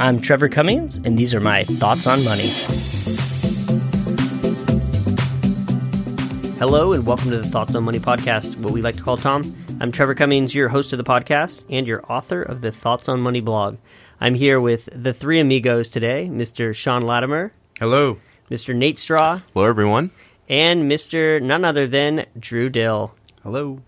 I'm Trevor Cummings, and these are my thoughts on money. Hello, and welcome to the Thoughts on Money podcast, what we like to call Tom. I'm Trevor Cummings, your host of the podcast and your author of the Thoughts on Money blog. I'm here with the three amigos today Mr. Sean Latimer, Hello. Mr. Nate Straw, Hello, everyone. and Mr. none other than Drew Dill. Hello.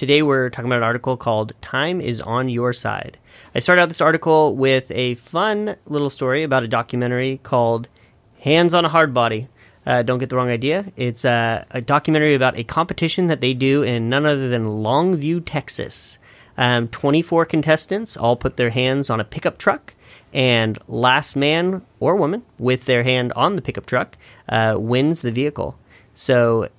Today we're talking about an article called Time is on Your Side. I started out this article with a fun little story about a documentary called Hands on a Hardbody. Uh, don't get the wrong idea. It's uh, a documentary about a competition that they do in none other than Longview, Texas. Um, 24 contestants all put their hands on a pickup truck, and last man or woman with their hand on the pickup truck uh, wins the vehicle. So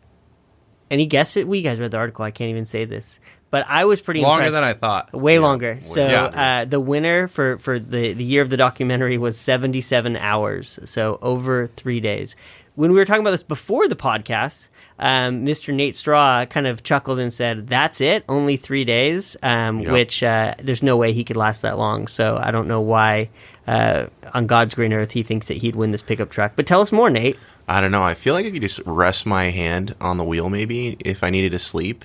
any guess it? We guys read the article. I can't even say this, but I was pretty Longer impressed. than I thought. Way longer. So Yeah. uh, the winner for for the the year of the documentary was seventy seven hours. So over three days. When we were talking about this before the podcast, um, Mr. Nate Straw kind of chuckled and said, "That's it, only three days." Um. Which uh, there's no way he could last that long. So I don't know why uh, on God's green earth he thinks that he'd win this pickup truck. But tell us more, Nate. I don't know. I feel like I could just rest my hand on the wheel maybe if I needed to sleep.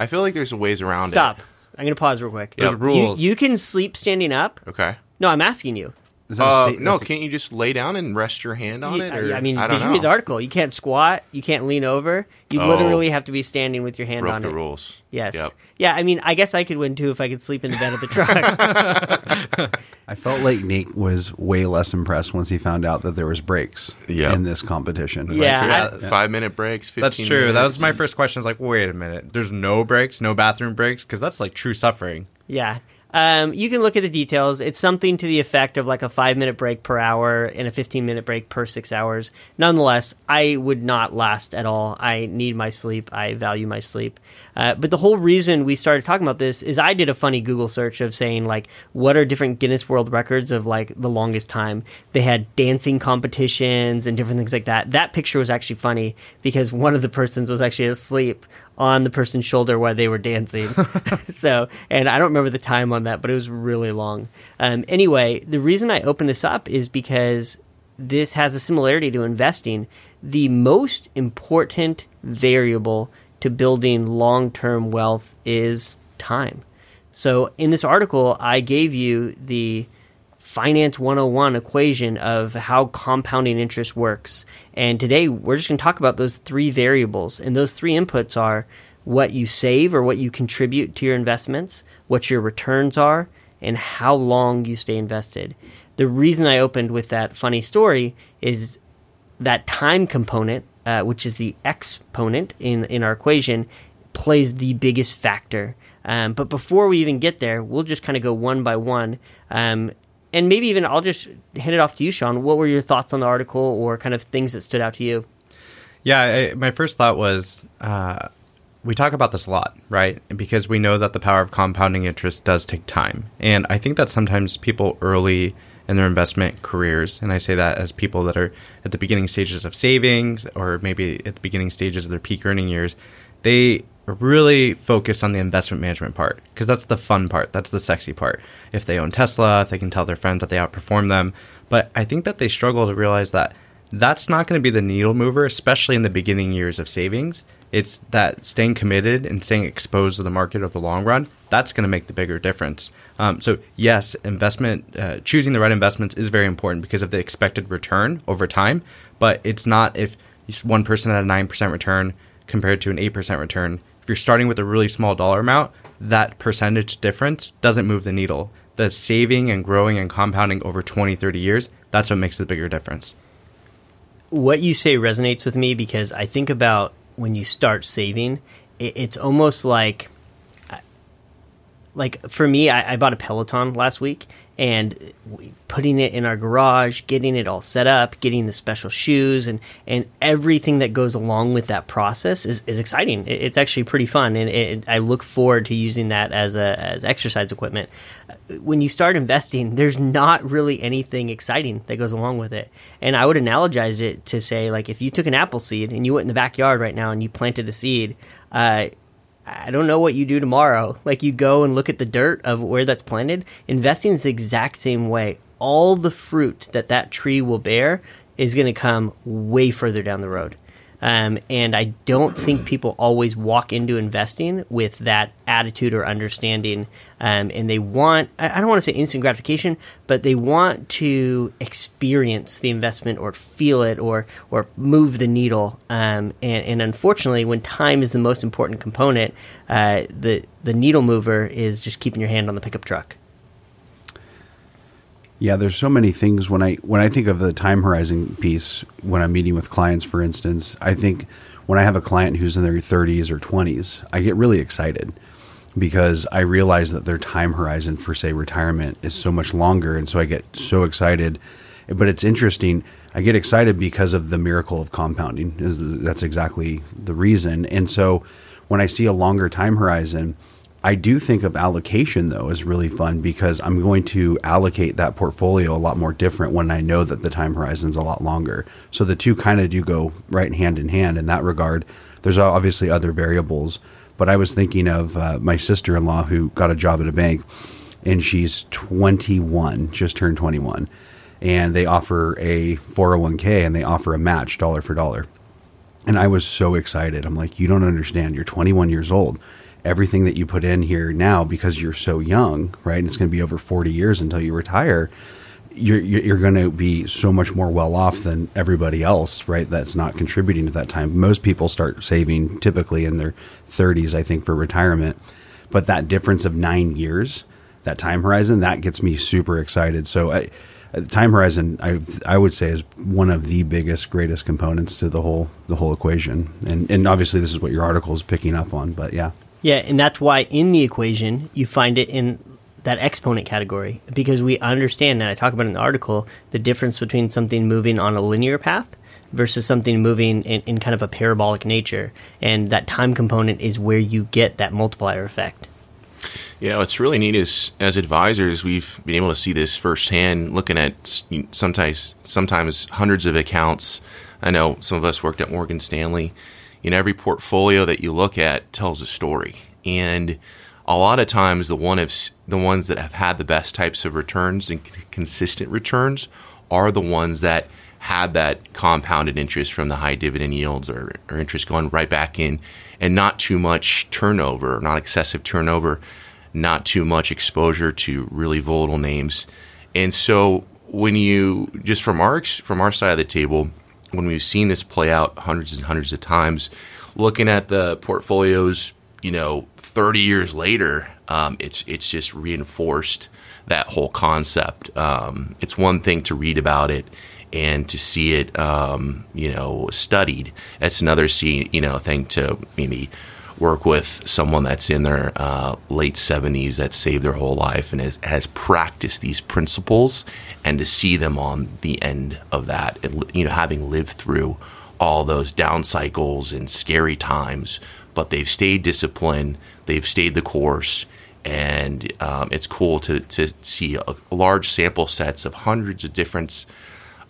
I feel like there's ways around Stop. it. Stop. I'm gonna pause real quick. There's Yep. rules. You, you can sleep standing up. Okay. No, I'm asking you. Is that a Uh, state- no, that's can't you just lay down and rest your hand on You- it? Or, I mean, I did don't you know. read the article? You can't squat. You can't lean over. You Oh. literally have to be standing with your hand Broke on the it. rules. Yes. Yep. Yeah. I mean, I guess I could win too if I could sleep in the bed of the truck. I felt like Nate was way less impressed once he found out that there was breaks Yeah. in this competition. Yeah. Like, Five minute breaks. 15 That's true. That was my first question. I was like, wait a minute. There's no breaks, no bathroom breaks, because that's like true suffering. yeah. Um, you can look at the details. It's something to the effect of like a five minute break per hour and a 15 minute break per six hours. Nonetheless, I would not last at all. I need my sleep. I value my sleep. Uh, but the whole reason we started talking about this is I did a funny Google search of saying, like, what are different Guinness World Records of like the longest time? They had dancing competitions and different things like that. That picture was actually funny because one of the persons was actually asleep on the person's shoulder while they were dancing. so, and I don't remember the time on that, but it was really long. Um, anyway, the reason I opened this up is because this has a similarity to investing. The most important variable to building long term wealth is time. So, in this article, I gave you the Finance 101 equation of how compounding interest works. And today we're just going to talk about those three variables. And those three inputs are what you save or what you contribute to your investments, what your returns are, and how long you stay invested. The reason I opened with that funny story is that time component, uh, which is the exponent in, in our equation, plays the biggest factor. Um, but before we even get there, we'll just kind of go one by one. Um, and maybe even I'll just hand it off to you, Sean. What were your thoughts on the article or kind of things that stood out to you? Yeah, I, my first thought was uh, we talk about this a lot, right? Because we know that the power of compounding interest does take time. And I think that sometimes people early in their investment careers, and I say that as people that are at the beginning stages of savings or maybe at the beginning stages of their peak earning years, they really focused on the investment management part because that's the fun part. That's the sexy part. If they own Tesla, if they can tell their friends that they outperform them. But I think that they struggle to realize that that's not going to be the needle mover, especially in the beginning years of savings. It's that staying committed and staying exposed to the market over the long run. That's going to make the bigger difference. Um, so yes, investment, uh, choosing the right investments is very important because of the expected return over time. But it's not if one person had a nine percent return compared to an eight percent return. If you're starting with a really small dollar amount, that percentage difference doesn't move the needle. The saving and growing and compounding over 20, 30 years, that's what makes the bigger difference. what you say resonates with me because I think about when you start saving, it's almost like, like for me, I, I bought a Peloton last week, and putting it in our garage, getting it all set up, getting the special shoes, and and everything that goes along with that process is, is exciting. It's actually pretty fun, and it, I look forward to using that as a as exercise equipment. When you start investing, there's not really anything exciting that goes along with it, and I would analogize it to say like if you took an apple seed and you went in the backyard right now and you planted a seed. Uh, I don't know what you do tomorrow. Like you go and look at the dirt of where that's planted. Investing is the exact same way. all the fruit that that tree will bear is going to come way further down the road. Um, and I don't think people always walk into investing with that attitude or understanding. Um, and they want, I don't want to say instant gratification, but they want to experience the investment or feel it or, or move the needle. Um, and, and unfortunately, when time is the most important component, uh, the, the needle mover is just keeping your hand on the pickup truck. Yeah, there's so many things when I when I think of the time horizon piece when I'm meeting with clients, for instance, I think when I have a client who's in their 30s or 20s, I get really excited because I realize that their time horizon for say retirement is so much longer, and so I get so excited. But it's interesting. I get excited because of the miracle of compounding. That's exactly the reason. And so when I see a longer time horizon, I do think of allocation though as really fun because I'm going to allocate that portfolio a lot more different when I know that the time horizon's a lot longer. So the two kind of do go right hand in hand in that regard. There's obviously other variables, but I was thinking of uh, my sister-in-law who got a job at a bank and she's 21, just turned 21. And they offer a 401k and they offer a match dollar for dollar. And I was so excited. I'm like, you don't understand. You're 21 years old everything that you put in here now because you're so young, right? And it's going to be over 40 years until you retire. You're, you're going to be so much more well off than everybody else, right? That's not contributing to that time. Most people start saving typically in their 30s, I think, for retirement. But that difference of nine years, that time horizon, that gets me super excited. So, I, time horizon, I I would say, is one of the biggest, greatest components to the whole the whole equation. And and obviously, this is what your article is picking up on. But yeah. Yeah, and that's why in the equation you find it in that exponent category because we understand, and I talk about in the article, the difference between something moving on a linear path versus something moving in, in kind of a parabolic nature. And that time component is where you get that multiplier effect. Yeah, what's really neat is as advisors, we've been able to see this firsthand, looking at sometimes sometimes hundreds of accounts. I know some of us worked at Morgan Stanley in every portfolio that you look at tells a story. And a lot of times the one of the ones that have had the best types of returns and consistent returns are the ones that had that compounded interest from the high dividend yields or, or interest going right back in and not too much turnover, not excessive turnover, not too much exposure to really volatile names. And so when you just from our from our side of the table, when we've seen this play out hundreds and hundreds of times, looking at the portfolios, you know, 30 years later, um, it's it's just reinforced that whole concept. Um, it's one thing to read about it and to see it, um, you know, studied. It's another see, you know, thing to maybe work with someone that's in their uh, late 70s that saved their whole life and has, has practiced these principles and to see them on the end of that and you know having lived through all those down cycles and scary times but they've stayed disciplined they've stayed the course and um, it's cool to, to see a, large sample sets of hundreds of different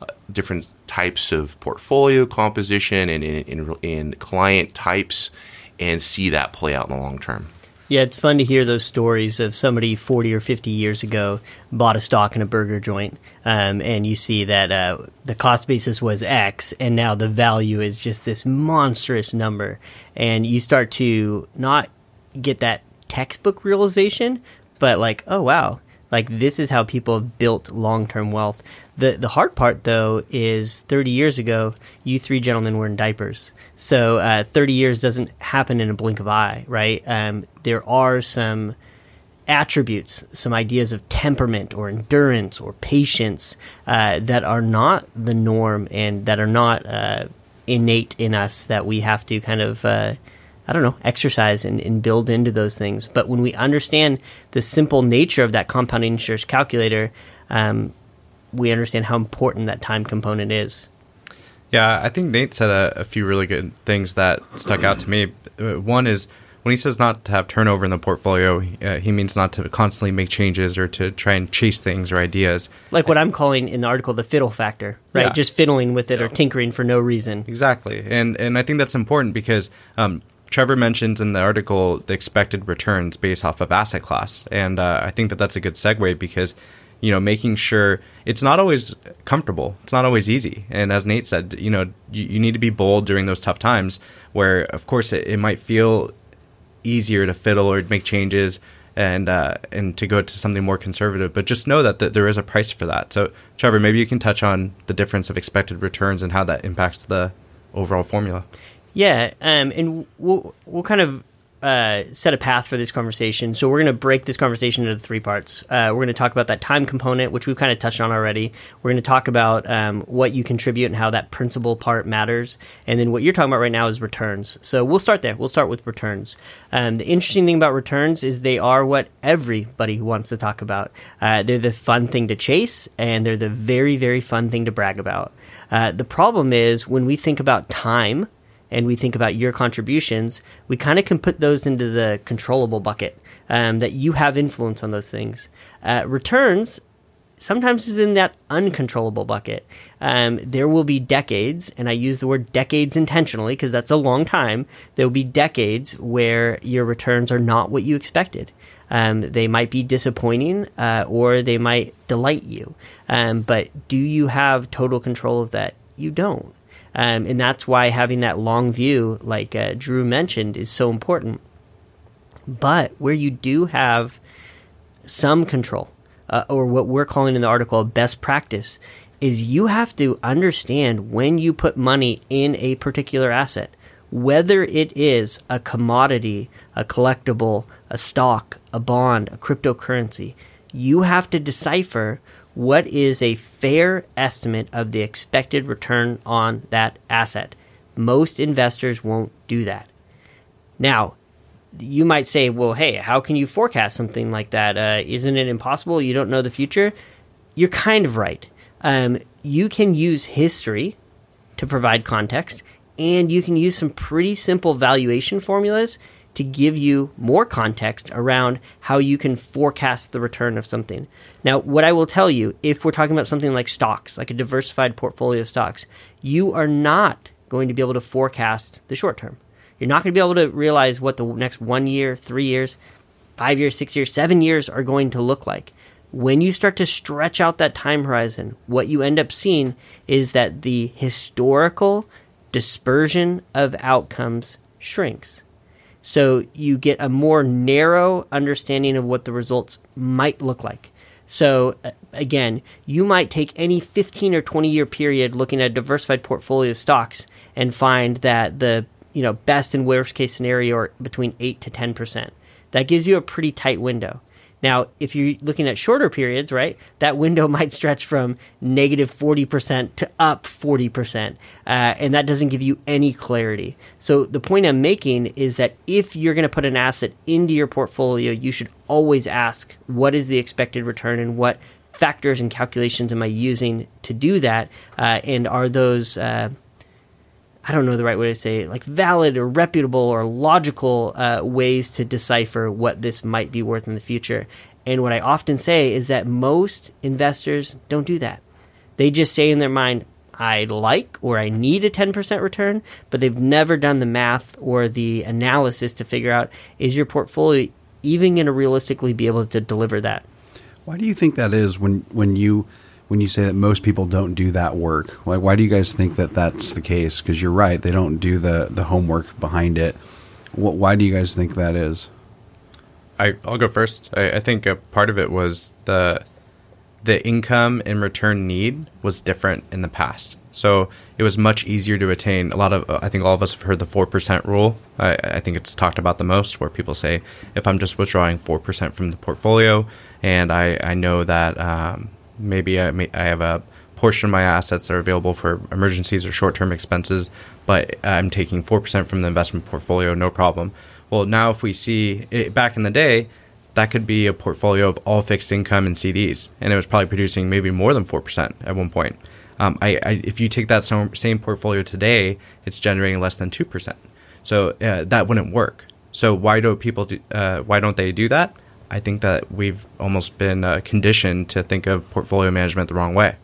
uh, different types of portfolio composition and in, in, in client types and see that play out in the long term. Yeah, it's fun to hear those stories of somebody 40 or 50 years ago bought a stock in a burger joint, um, and you see that uh, the cost basis was X, and now the value is just this monstrous number. And you start to not get that textbook realization, but like, oh, wow, like this is how people have built long term wealth. The the hard part though is 30 years ago, you three gentlemen were in diapers. So uh, 30 years doesn't happen in a blink of eye, right? Um, there are some attributes, some ideas of temperament or endurance or patience uh, that are not the norm and that are not uh, innate in us that we have to kind of uh, I don't know, exercise and, and build into those things. But when we understand the simple nature of that compounding interest calculator, um, we understand how important that time component is. Yeah, I think Nate said a, a few really good things that stuck out to me. Uh, one is when he says not to have turnover in the portfolio, uh, he means not to constantly make changes or to try and chase things or ideas. Like what I'm calling in the article the fiddle factor, right? Yeah. Just fiddling with it yeah. or tinkering for no reason. Exactly, and and I think that's important because um, Trevor mentions in the article the expected returns based off of asset class, and uh, I think that that's a good segue because you know, making sure it's not always comfortable. It's not always easy. And as Nate said, you know, you, you need to be bold during those tough times where, of course, it, it might feel easier to fiddle or make changes and uh, and to go to something more conservative. But just know that th- there is a price for that. So, Trevor, maybe you can touch on the difference of expected returns and how that impacts the overall formula. Yeah, um, and we'll we'll kind of uh, set a path for this conversation. So we're going to break this conversation into three parts. Uh, we're going to talk about that time component, which we've kind of touched on already. We're going to talk about um, what you contribute and how that principal part matters, and then what you're talking about right now is returns. So we'll start there. We'll start with returns. Um, the interesting thing about returns is they are what everybody wants to talk about. Uh, they're the fun thing to chase, and they're the very very fun thing to brag about. Uh, the problem is when we think about time and we think about your contributions, we kind of can put those into the controllable bucket um, that you have influence on those things. Uh, returns sometimes is in that uncontrollable bucket. Um, there will be decades, and I use the word decades intentionally because that's a long time. There will be decades where your returns are not what you expected. Um, they might be disappointing uh, or they might delight you. Um, but do you have total control of that? You don't. Um, and that's why having that long view, like uh, Drew mentioned, is so important. But where you do have some control, uh, or what we're calling in the article best practice, is you have to understand when you put money in a particular asset, whether it is a commodity, a collectible, a stock, a bond, a cryptocurrency. You have to decipher what is a fair estimate of the expected return on that asset. Most investors won't do that. Now, you might say, well, hey, how can you forecast something like that? Uh, not it impossible? You don't know the future? You're kind of right. Um, you can use history to provide context, and you can use some pretty simple valuation formulas to give you more context around how you can forecast the return of something. Now, what I will tell you, if we're talking about something like stocks, like a diversified portfolio of stocks, you are not going to be able to forecast the short term. You're not going to be able to realize what the next one year, three years, five years, six years, seven years are going to look like. When you start to stretch out that time horizon, what you end up seeing is that the historical dispersion of outcomes shrinks. So you get a more narrow understanding of what the results might look like. So uh, again, you might take any 15 or 20 year period looking at a diversified portfolio of stocks and find that the you know best and worst case scenario are between 8 to 10%. That gives you a pretty tight window. Now, if you're looking at shorter periods, right, that window might stretch from negative 40% to up 40%, uh, and that doesn't give you any clarity. So, the point I'm making is that if you're going to put an asset into your portfolio, you should always ask what is the expected return and what factors and calculations am I using to do that, uh, and are those uh, I don't know the right way to say it, like valid or reputable or logical uh, ways to decipher what this might be worth in the future. And what I often say is that most investors don't do that. They just say in their mind, I like or I need a 10% return, but they've never done the math or the analysis to figure out is your portfolio even going to realistically be able to deliver that? Why do you think that is when, when you when you say that most people don't do that work? Like, why do you guys think that that's the case? Because you're right, they don't do the the homework behind it. What, why do you guys think that is? I, I'll go first. I, I think a part of it was the the income and return need was different in the past. So it was much easier to attain. A lot of, I think all of us have heard the 4% rule. I, I, think it's talked about the most, where people say, if I'm just withdrawing 4% from the portfolio and I, I know that um, maybe I, may, I have a portion of my assets that are available for emergencies or short-term expenses, but I'm taking 4% from the investment portfolio, no problem. Well, now if we see it, back in the day, that could be a portfolio of all fixed income and CDs, and it was probably producing maybe more than 4% at one point. Um, I, I, if you take that same portfolio today, it's generating less than 2%. So uh, that wouldn't work. So why do people do, uh, why don't they do that? I think that we've almost been uh, conditioned to think of portfolio management the wrong way.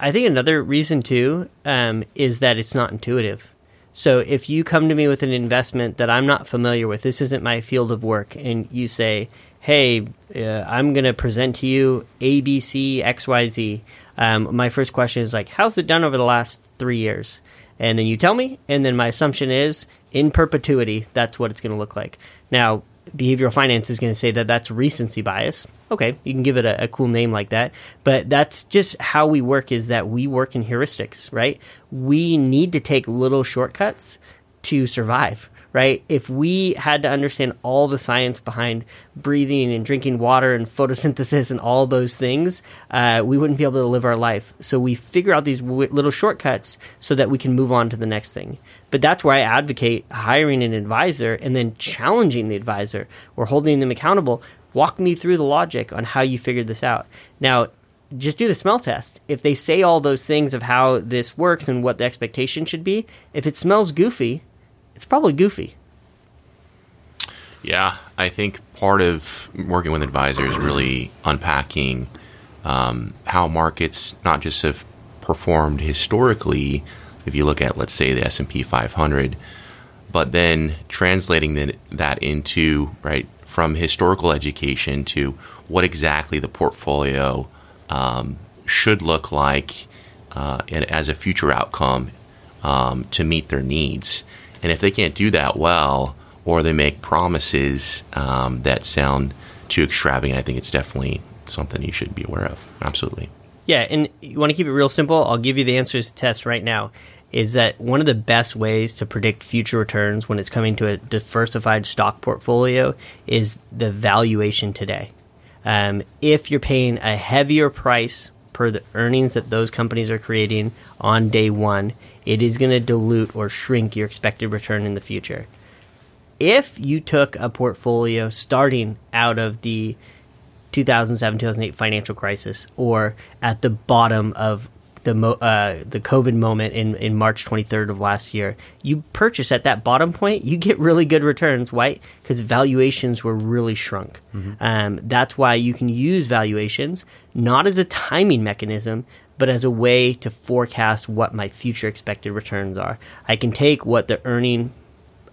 I think another reason too um, is that it's not intuitive. So if you come to me with an investment that I'm not familiar with, this isn't my field of work, and you say, hey, uh, I'm going to present to you ABC XYZ. Um, my first question is like, how's it done over the last three years? And then you tell me, and then my assumption is in perpetuity, that's what it's going to look like. Now, behavioral finance is going to say that that's recency bias. Okay, you can give it a, a, cool name like that, but that's just how we work. Is that we work in heuristics, right? We need to take little shortcuts to survive right? If we had to understand all the science behind breathing and drinking water and photosynthesis and all those things, uh, we wouldn't be able to live our life. So we figure out these w- little shortcuts so that we can move on to the next thing. But that's where I advocate hiring an advisor and then challenging the advisor or holding them accountable. Walk me through the logic on how you figured this out. Now, just do the smell test. If they say all those things of how this works and what the expectation should be, if it smells goofy, it's probably goofy. Yeah, I think part of working with advisors really unpacking um, how markets not just have performed historically. If you look at, let's say, the S and P 500, but then translating that into right from historical education to what exactly the portfolio um, should look like uh, as a future outcome um, to meet their needs. And if they can't do that well, or they make promises um, that sound too extravagant, I think it's definitely something you should be aware of. Absolutely. Yeah, and you want to keep it real simple? I'll give you the answers to test right now. Is that one of the best ways to predict future returns when it's coming to a diversified stock portfolio? Is the valuation today. Um, if you're paying a heavier price per the earnings that those companies are creating on day one, it is going to dilute or shrink your expected return in the future. If you took a portfolio starting out of the 2007 2008 financial crisis or at the bottom of the mo- uh, the COVID moment in, in March 23rd of last year, you purchase at that bottom point, you get really good returns. Why? Because valuations were really shrunk. Mm-hmm. Um, that's why you can use valuations not as a timing mechanism, but as a way to forecast what my future expected returns are. I can take what the earning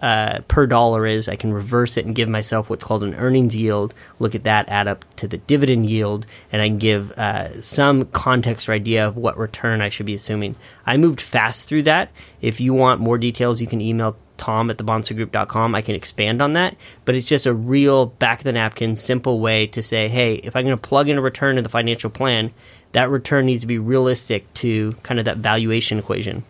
uh, per dollar is. I can reverse it and give myself what's called an earnings yield. Look at that, add up to the dividend yield, and I can give uh, some context or idea of what return I should be assuming. I moved fast through that. If you want more details, you can email tom at thebonsagroup.com. I can expand on that, but it's just a real back of the napkin, simple way to say, hey, if I'm going to plug in a return in the financial plan, that return needs to be realistic to kind of that valuation equation.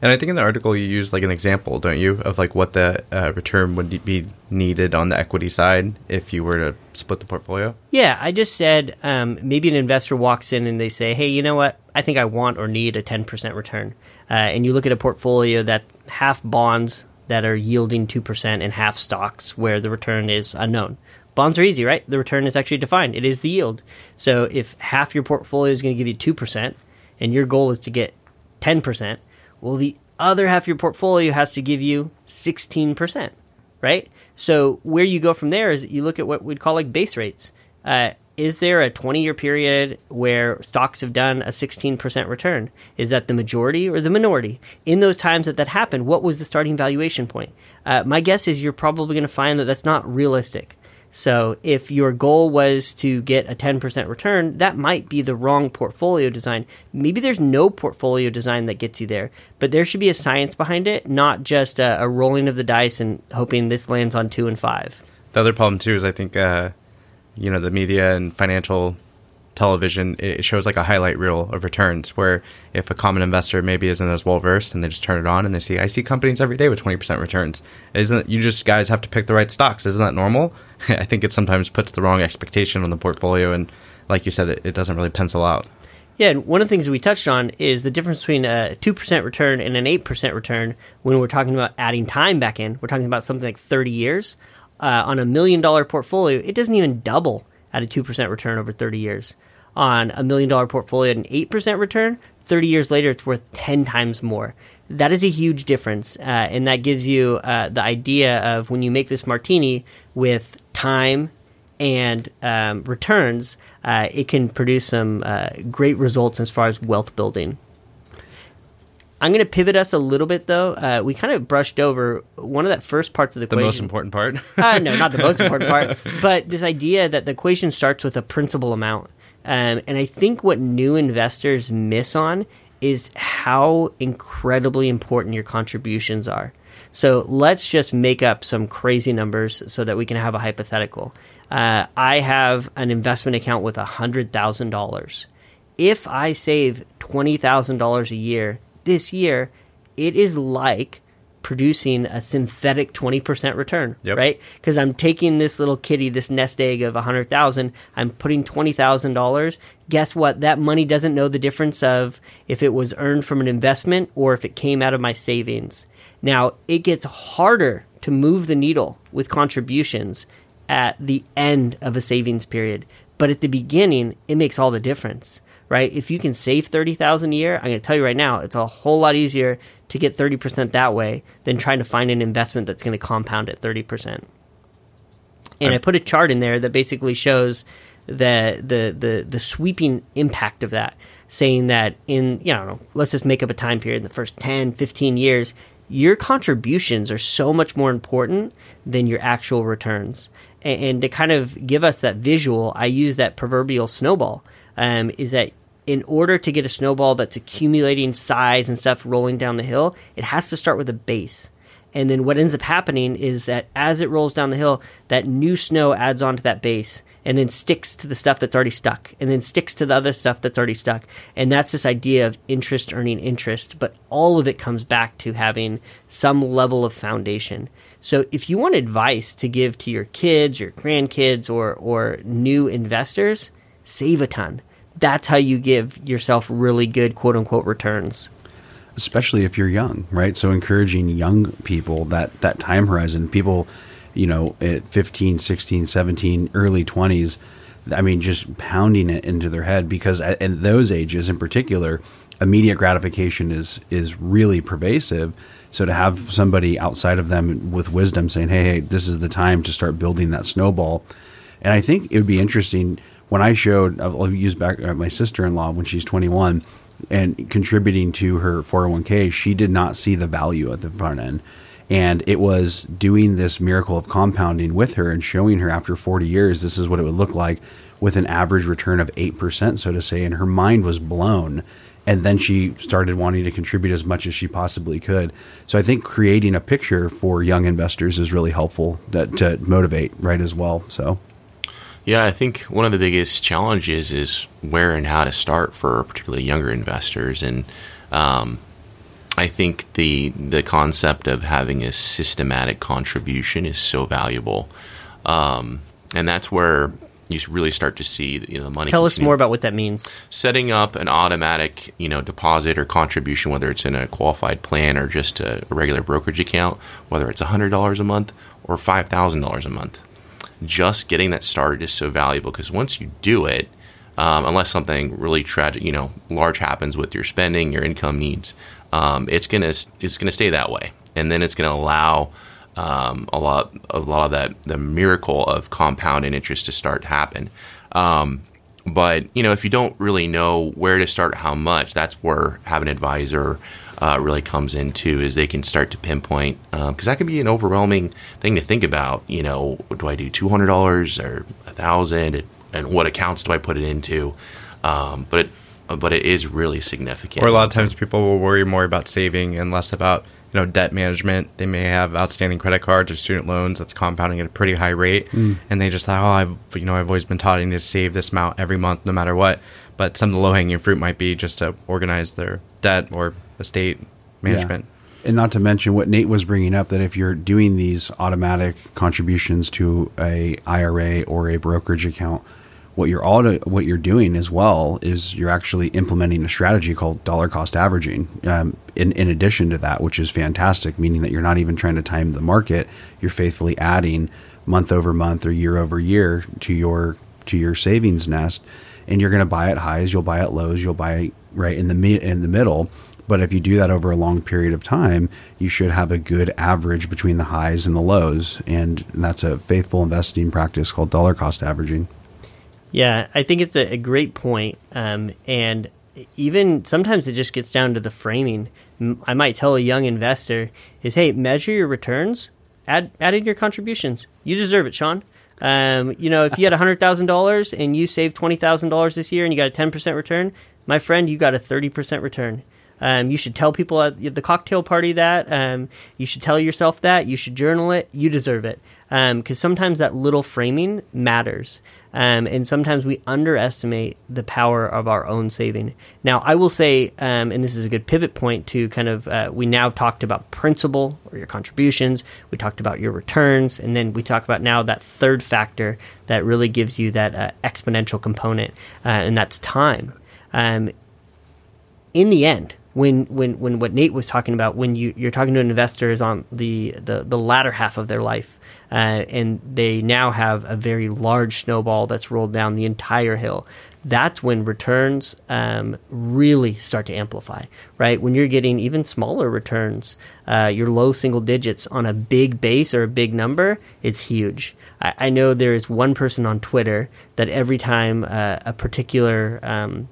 And I think in the article you use like an example, don't you, of like what the uh, return would be needed on the equity side if you were to split the portfolio? Yeah, I just said um, maybe an investor walks in and they say, "Hey, you know what? I think I want or need a ten percent return," uh, and you look at a portfolio that half bonds that are yielding two percent and half stocks where the return is unknown bonds are easy, right? The return is actually defined. It is the yield. So if half your portfolio is going to give you 2% and your goal is to get 10%, well, the other half of your portfolio has to give you 16%, right? So where you go from there is you look at what we'd call like base rates. Uh, is there a 20 year period where stocks have done a 16% return? Is that the majority or the minority? In those times that that happened, what was the starting valuation point? Uh, my guess is you're probably going to find that that's not realistic. So if your goal was to get a 10% return, that might be the wrong portfolio design. Maybe there's no portfolio design that gets you there, but there should be a science behind it, not just a, a rolling of the dice and hoping this lands on two and five. The other problem too is I think uh, you know the media and financial television, it shows like a highlight reel of returns where if a common investor maybe isn't as well versed and they just turn it on and they see, I see companies every day with 20% returns. Isn't you just guys have to pick the right stocks? Isn't that normal? I think it sometimes puts the wrong expectation on the portfolio. And like you said, it, it doesn't really pencil out. Yeah, and one of the things we touched on is the difference between a 2% return and an 8% return when we're talking about adding time back in. We're talking about something like 30 years. Uh, on a million dollar portfolio, it doesn't even double at a 2% return over 30 years on a million dollar portfolio at an 8% return, 30 years later, it's worth 10 times more. That is a huge difference. Uh, and that gives you uh, the idea of when you make this martini with time and um, returns, uh, it can produce some uh, great results as far as wealth building. I'm going to pivot us a little bit, though. Uh, we kind of brushed over one of that first parts of the, The equation. The most important part. uh, no, not the most important part, but this idea that the equation starts with a principal amount. Um, and I think what new investors miss on is how incredibly important your contributions are. So let's just make up some crazy numbers so that we can have a hypothetical. Uh, I have an investment account with $100,000. If I save $20,000 a year this year, it is like producing a synthetic 20% return, Yep. right? Because I'm taking this little kitty, this nest egg of 100,000, I'm putting $20,000. Guess what? That money doesn't know the difference of if it was earned from an investment or if it came out of my savings. Now, it gets harder to move the needle with contributions at the end of a savings period, but at the beginning, it makes all the difference right? If you can save 30,000 a year, I'm going to tell you right now, it's a whole lot easier to get 30% that way than trying to find an investment that's going to compound at 30%. And I put a chart in there that basically shows the the the the sweeping impact of that, saying that in, you know, let's just make up a time period in the first 10, 15 years, your contributions are so much more important than your actual returns. And, and to kind of give us that visual, I use that proverbial snowball. Um, is that in order to get a snowball that's accumulating size and stuff rolling down the hill, it has to start with a base. And then what ends up happening is that as it rolls down the hill, that new snow adds onto that base and then sticks to the stuff that's already stuck and then sticks to the other stuff that's already stuck. And that's this idea of interest earning interest, but all of it comes back to having some level of foundation. So if you want advice to give to your kids, your grandkids, or, or new investors, save a ton. That's how you give yourself really good quote unquote returns. especially if you're young, right? So encouraging young people that that time horizon, people, you know, at 15, 16, 17, early 20s, I mean just pounding it into their head because at, those ages in particular, immediate gratification is is really pervasive. So to have somebody outside of them with wisdom saying, "Hey, hey, this is the time to start building that snowball." And I think it would be interesting when I showed, I'll use back uh, my sister in law when she's 21 and contributing to her 401k, she did not see the value at the front end. And it was doing this miracle of compounding with her and showing her after 40 years, this is what it would look like with an average return of 8%, so to say. And her mind was blown. And then she started wanting to contribute as much as she possibly could. So I think creating a picture for young investors is really helpful that, to motivate, right, as well. So. Yeah, I think one of the biggest challenges is where and how to start for particularly younger investors, and um, I think the the concept of having a systematic contribution is so valuable, um, and that's where you really start to see you know the money. Tell us more about what that means. setting up an automatic, you know, deposit or contribution, whether it's in a qualified plan or just a, a regular brokerage account, whether it's hundred dollars a month or five thousand dollars a month. Just getting that started is so valuable because once you do it, um, unless something really tragic, you know, large happens with your spending, your income needs, um, it's gonna it's gonna stay that way, and then it's gonna allow um, a lot a lot of that the miracle of compound and interest to start to happen. Um, but you know, if you don't really know where to start, how much, that's where having an advisor uh, really comes into. Is they can start to pinpoint because that can be an overwhelming thing to think about. You know, do I do two hundred dollars or a thousand, and what accounts do I put it into? Um, but it, but it is really significant. Or a lot of times people will worry more about saving and less about you know debt management. They may have outstanding credit cards or student loans that's compounding at a pretty high rate, and they just thought, oh, I've you know I've always been taught I need to save this amount every month, no matter what. But some of the low hanging fruit might be just to organize their debt or estate management. And not to mention what Nate was bringing up that if you're doing these automatic contributions to a IRA or a brokerage account, what you're all what you're doing as well is you're actually implementing a strategy called dollar cost averaging. Um, in in addition to that, which is fantastic, meaning that you're not even trying to time the market, you're faithfully adding month over month or year over year to your to your savings nest, and you're going to buy at highs, you'll buy at lows, you'll buy right in the in the middle. But if you do that over a long period of time, you should have a good average between the highs and the lows. And that's a faithful investing practice called dollar cost averaging. Yeah, I think it's a, a great point. Um, and even sometimes it just gets down to the framing. I might tell a young investor is, hey, measure your returns, add add in your contributions. You deserve it, Sean. Um, you know, if you had hundred thousand dollars and you saved twenty thousand dollars this year and you got a ten percent return, my friend, you got a thirty percent return. Um, you should tell people at the cocktail party that. Um, you should tell yourself that. You should journal it. You deserve it. Because um, sometimes that little framing matters. Um, and sometimes we underestimate the power of our own saving. Now, I will say, um, and this is a good pivot point to kind of, uh, we now talked about principal or your contributions, we talked about your returns, and then we talk about now that third factor that really gives you that uh, exponential component, uh, and that's time. Um, in the end, when when when what Nate was talking about when you you're talking to investors on the the, the latter half of their life uh, and they now have a very large snowball that's rolled down the entire hill that's when returns um, really start to amplify right? When you're getting even smaller returns uh, your low single digits on a big base or a big number it's huge. I, I know there is one person on Twitter that every time uh, a particular um,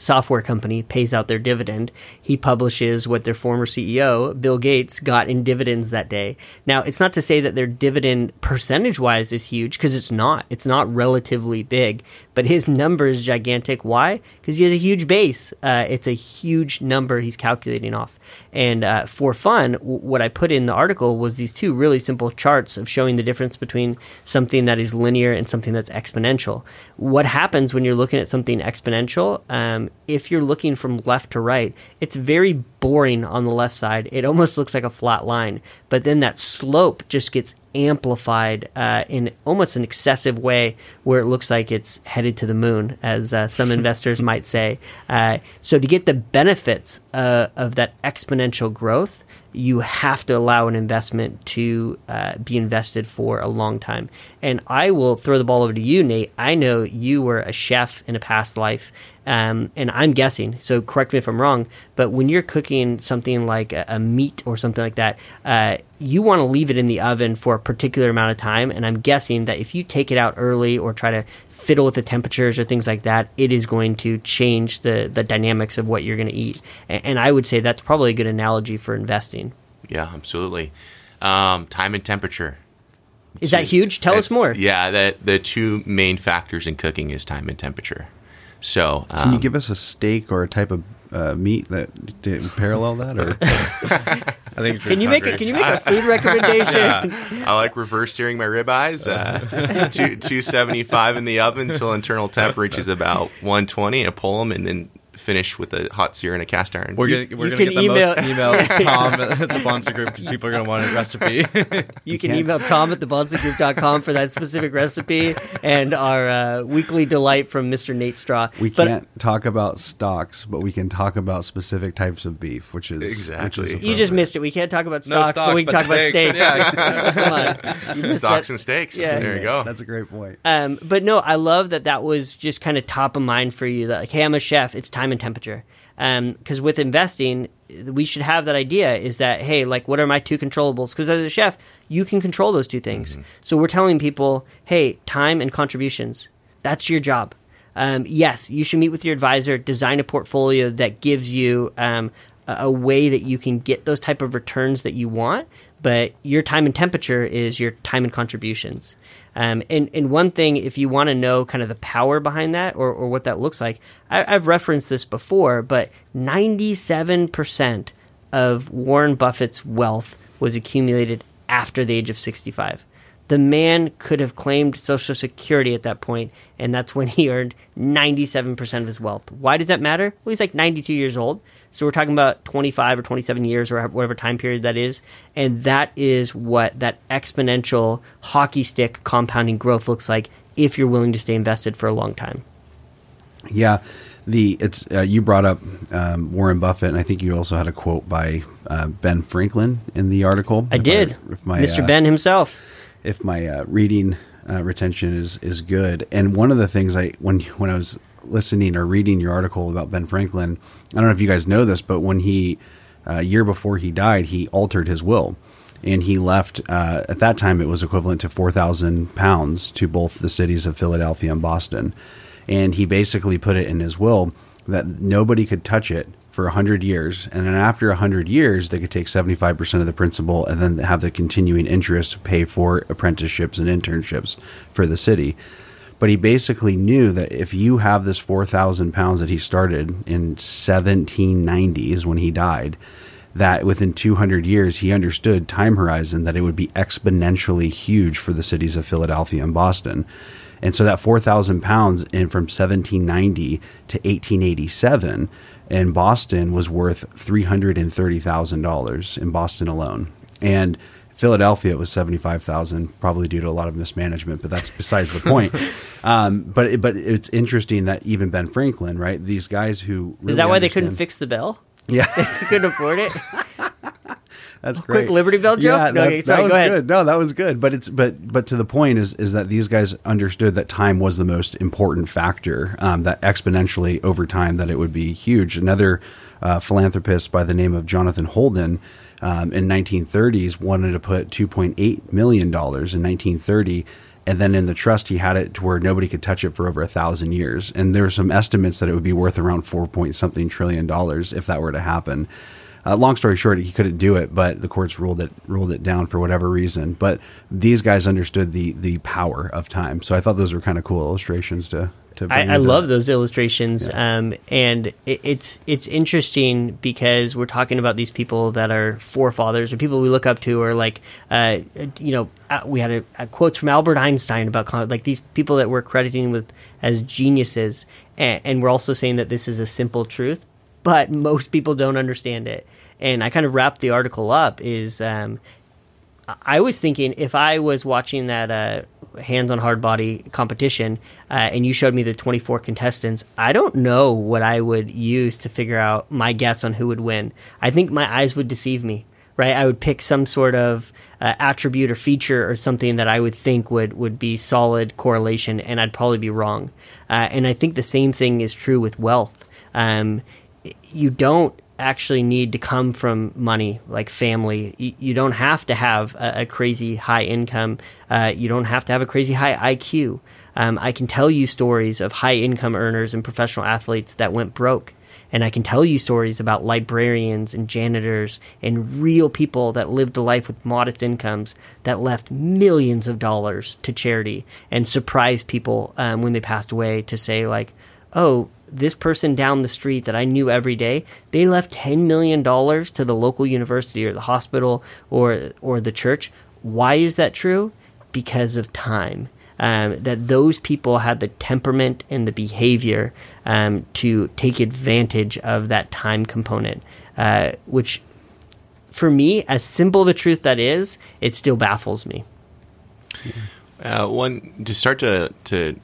software company pays out their dividend, he publishes what their former CEO, Bill Gates, got in dividends that day. Now, it's not to say that their dividend percentage wise is huge, because it's not. It's not relatively big, but his number is gigantic. Why? Because he has a huge base. Uh, it's a huge number he's calculating off. And uh, for fun, w- what I put in the article was these two really simple charts of showing the difference between something that is linear and something that's exponential. What happens when you're looking at something exponential? Um, if you're looking from left to right, it's very boring on the left side. It almost looks like a flat line, but then that slope just gets amplified uh, in almost an excessive way where it looks like it's headed to the moon, as uh, some investors might say. Uh, so, to get the benefits uh, of that exponential growth, you have to allow an investment to uh, be invested for a long time. And I will throw the ball over to you, Nate. I know you were a chef in a past life, um, and I'm guessing, so correct me if I'm wrong, but when you're cooking something like a, a meat or something like that, uh, you want to leave it in the oven for a particular amount of time. And I'm guessing that if you take it out early or try to fiddle with the temperatures or things like that, it is going to change the, the dynamics of what you're going to eat. And, and I would say that's probably a good analogy for investing. Yeah, absolutely. Um, time and temperature. Is that huge? Tell us more. Yeah, that the two main factors in cooking is time and temperature. So, um, can you give us a steak or a type of uh, meat that did parallel that, or I think. Can you make a Can you make a food recommendation? yeah. I like reverse searing my ribeyes. Uh, two two seventy five in the oven until internal temp reaches about one twenty. I pull them and then finish with a hot sear and a cast iron. We're gonna, we're you gonna can get the email- most emails, Tom, at the Bonza Group, because people are gonna want a recipe. You can can't- email Tom at the thebonsagroup.com for that specific recipe and our uh, weekly delight from Mr. Nate Straw. we But can't talk about stocks, but we can talk about specific types of beef, which is Exactly. Which is You just missed it. We can't talk about No stocks, but we can talk about steaks. Yeah. Come on. Stocks that. and steaks. Yeah. There you go. That's a great point. Um, but no, I love that that was just kind of top of mind for you. That like, hey, I'm a chef. It's time and temperature. Because with investing, we should have that idea. Is that hey, like, what are my two controllables? Because as a chef, you can control those two things. So we're telling people, hey, time and contributions. That's your job. Um, yes, you should meet with your advisor, design a portfolio that gives you um, a, a way that you can get those type of returns that you want. But your time and temperature is your time and contributions. Um, and, and one thing, if you want to know kind of the power behind that or, or what that looks like, I, I've referenced this before, but 97% of Warren Buffett's wealth was accumulated after the age of 65. The man could have claimed Social Security at that point, and that's when he earned 97% of his wealth. Why does that matter? Well, he's like 92 years old. So we're talking about 25 or 27 years or whatever time period that is. And that is what that exponential hockey stick compounding growth looks like if you're willing to stay invested for a long time. Yeah, the it's uh, you brought up um, Warren Buffett, and I think you also had a quote by uh, Ben Franklin in the article. I did. if my, Mr. uh, Ben himself. if my uh, reading uh, retention is is good. And one of the things I when when I was listening or reading your article about Ben Franklin, I don't know if you guys know this, but when he a year before he died, he altered his will. And he left. Uh, at that time, it was equivalent to four thousand pounds to both the cities of Philadelphia and Boston. And he basically put it in his will that nobody could touch it for 100 years and then after 100 years they could take 75% of the principal and then have the continuing interest pay for apprenticeships and internships for the city but he basically knew that if you have this 4,000 pounds that he started in 1790s when he died, that within 200 years he understood time horizon that it would be exponentially huge for the cities of Philadelphia and Boston. And so that 4,000 pounds in from 1790 to 1887 in Boston was worth $330,000 in Boston alone. And Philadelphia, it was seventy five thousand, probably due to a lot of mismanagement, but that's besides the point. Um, but but it's interesting that even Ben Franklin, right? These guys who really Is that why they couldn't fix the bell? Yeah, They couldn't afford it. that's quick great. Liberty Bell joke? Yeah, No, okay, sorry, that was go ahead. good. No, that was good. But it's but but to the point is is that these guys understood that time was the most important factor. Um, that exponentially over time that it would be huge. Another uh, philanthropist by the name of Jonathan Holden. Um, in 1930s, wanted to put 2.8 million dollars in 1930, and then in the trust he had it to where nobody could touch it for over a thousand years. And there were some estimates that it would be worth around four point something trillion dollars if that were to happen. Uh, long story short, he couldn't do it, but the courts ruled it ruled it down for whatever reason. But these guys understood the the power of time, so I thought those were kind of cool illustrations to. to bring I, I love those illustrations, um, and it, it's it's interesting because we're talking about these people that are forefathers or people we look up to, or like uh, you know uh, we had a, a quotes from Albert Einstein about like these people that we're crediting with as geniuses, and, and we're also saying that this is a simple truth, but most people don't understand it. And I kind of wrapped the article up is um, I was thinking if I was watching that uh, hands on hard body competition uh, and you showed me the 24 contestants, I don't know what I would use to figure out my guess on who would win. I think my eyes would deceive me, right? I would pick some sort of uh, attribute or feature or something that I would think would, would be solid correlation, and I'd probably be wrong. Uh, and I think the same thing is true with wealth. Um, you don't actually need to come from money like family. You, you don't have to have a, a crazy high income uh, you don't have to have a crazy high iq um, i can tell you stories of high income earners and professional athletes that went broke. And i can tell you stories about librarians and janitors and real people that lived a life with modest incomes that left millions of dollars to charity and surprised people um, when they passed away to say like oh this person down the street that I knew every day, they left $10 million to the local university or the hospital or, or the church. Why is that true? Because of time. Um, that those people had the temperament and the behavior um, to take advantage of that time component, uh, which for me, as simple the truth that is, it still baffles me. Uh, one to start to to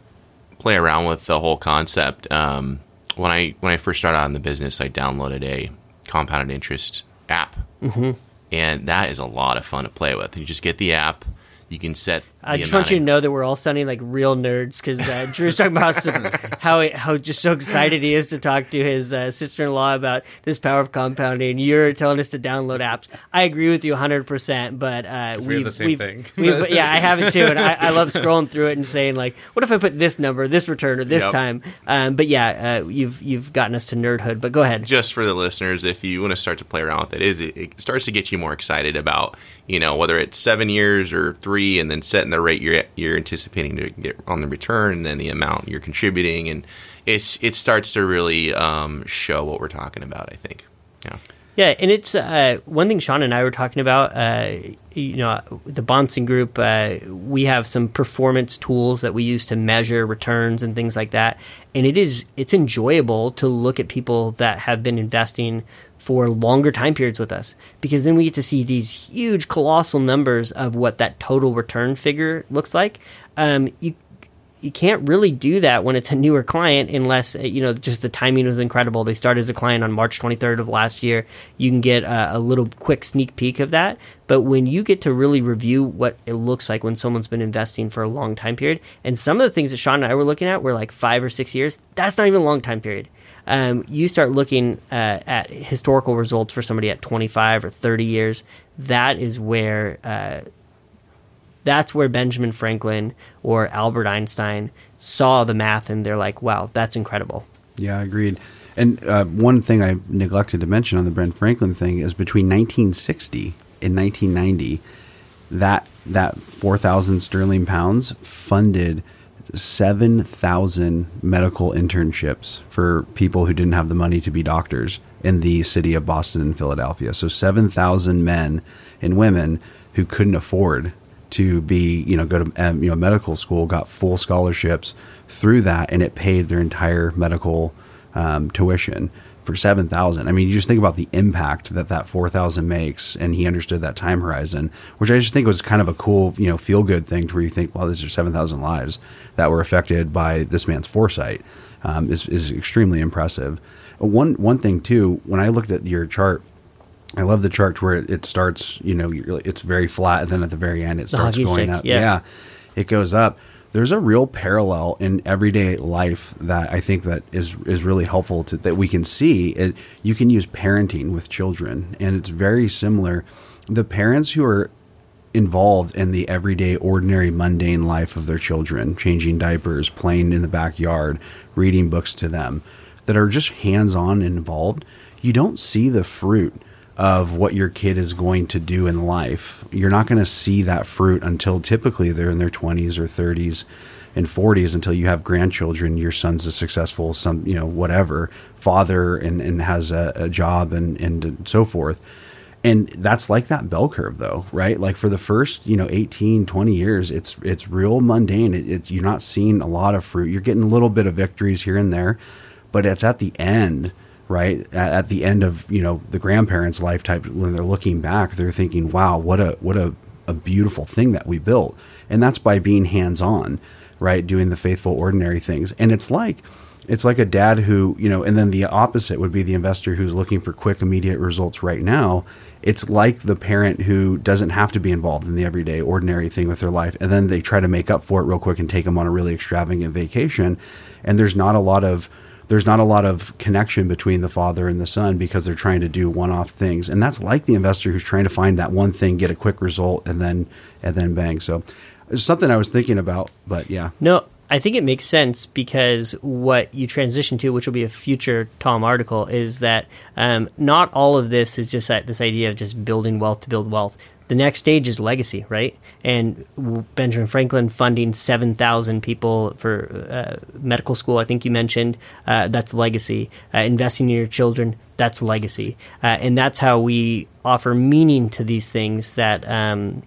play around with the whole concept. Um, when I when I first started out in the business, I downloaded a compounded interest app, mm-hmm. and that is a lot of fun to play with. You just get the app. You can set. I just want you to know that we're all sounding like real nerds because uh, Drew's talking about how how, how just so excited he is to talk to his uh, sister-in-law about this power of compounding. You're telling us to download apps. I agree with you 100, percent but uh, we have the same we've, thing. we've- yeah, I have it too, and I, I love scrolling through it and saying like, what if I put this number, this return, or this Yep. time? Um, but yeah, uh, you've you've gotten us to nerdhood. But go ahead. just for the listeners, if you want to start to play around with it, is it, it starts to get you more excited about you know whether it's seven years or three, and then setting the rate you're you're anticipating to get on the return, and then the amount you're contributing, and it's it starts to really um, show what we're talking about. I think. Yeah. Yeah, and it's uh, one thing Sean and I were talking about. Uh, you know, the Bahnsen Group, uh, we have some performance tools that we use to measure returns and things like that. And it is it's enjoyable to look at people that have been investing for longer time periods with us because then we get to see these huge, colossal numbers of what that total return figure looks like. Um, you you can't really do that when it's a newer client unless uh, you know just the timing was incredible. They started as a client on March 23rd of last year. You can get a, a little quick sneak peek of that, but when you get to really review what it looks like when someone's been investing for a long time period, and some of the things that Sean and I were looking at were like five or six years. That's not even a long time period. Um, you start looking uh, at historical results for somebody at 25 or 30 years. That is where uh, that's where Benjamin Franklin or Albert Einstein saw the math and they're like, wow, that's incredible. Yeah, agreed. And uh, one thing I neglected to mention on the Ben Franklin thing is between 1960 and 1990, that that 4,000 sterling pounds funded 7,000 medical internships for people who didn't have the money to be doctors in the city of Boston and Philadelphia. So 7,000 men and women who couldn't afford to be, you know, go to um, you know medical school got full scholarships through that, and it paid their entire medical um, tuition for 7,000. I mean, you just think about the impact that that 4,000 makes, and he understood that time horizon, which I just think was kind of a cool, you know, feel good thing to where you think, well, these are 7,000 lives that were affected by this man's foresight um, is, is extremely impressive. One, one thing, too, when I looked at your chart, I love the chart where it starts, you know, it's very flat, and then at the very end, it starts going up. yeah. yeah, it goes up there's a real parallel in everyday life that I think that is is really helpful to that we can see. It, you can use parenting with children, and it's very similar. The parents who are involved in the everyday, ordinary, mundane life of their children, changing diapers, playing in the backyard, reading books to them, that are just hands on involved, you don't see the fruit of what your kid is going to do in life. You're not going to see that fruit until typically they're in their 20s or 30s and 40s until you have grandchildren. Your son's a successful, some you know whatever father and and has a, a job and and so forth. And that's like that bell curve though, right? Like for the first, you know, 18, 20 years, it's it's real mundane. It, it, you're not seeing a lot of fruit. You're getting a little bit of victories here and there, but it's at the end right? At, at, the end of you know the grandparents lifetime when they're looking back they're thinking wow what a what a, a beautiful thing that we built. And that's by being hands on right? Doing the faithful ordinary things. And it's like it's like a dad who you know and then the opposite would be the investor who's looking for quick immediate results right now. It's like the parent who doesn't have to be involved in the everyday ordinary thing with their life and then they try to make up for it real quick and take them on a really extravagant vacation. And there's not a lot of there's not a lot of connection between the father and the son because they're trying to do one-off things. And that's like the investor who's trying to find that one thing get a quick result and then and then bang. So it's something i was thinking about but yeah. No i think it makes sense because what you transition to which will be a future tom article is that um, not all of this is just this idea of just building wealth to build wealth the next stage is legacy, right? And Benjamin Franklin funding 7,000 people for uh, medical school, I think you mentioned, uh, that's legacy. Uh, investing in your children, that's legacy. Uh, and that's how we offer meaning to these things that um,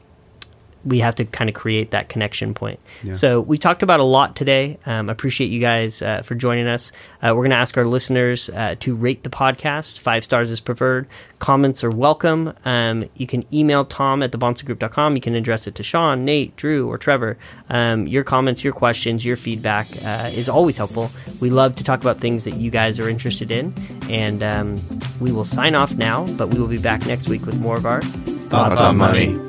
we have to kind of create that connection point. Yeah. So we talked about a lot today. Um, appreciate you guys uh, for joining us. Uh, we're going to ask our listeners uh, to rate the podcast. Five stars is preferred. Comments are welcome. Um, you can email Tom at thebahnsengroup.com. You can address it to Sean, Nate, Drew, or Trevor. Um, your comments, your questions, your feedback uh, is always helpful. We love to talk about things that you guys are interested in. And um, we will sign off now, but we will be back next week with more of our Thoughts, on money. money.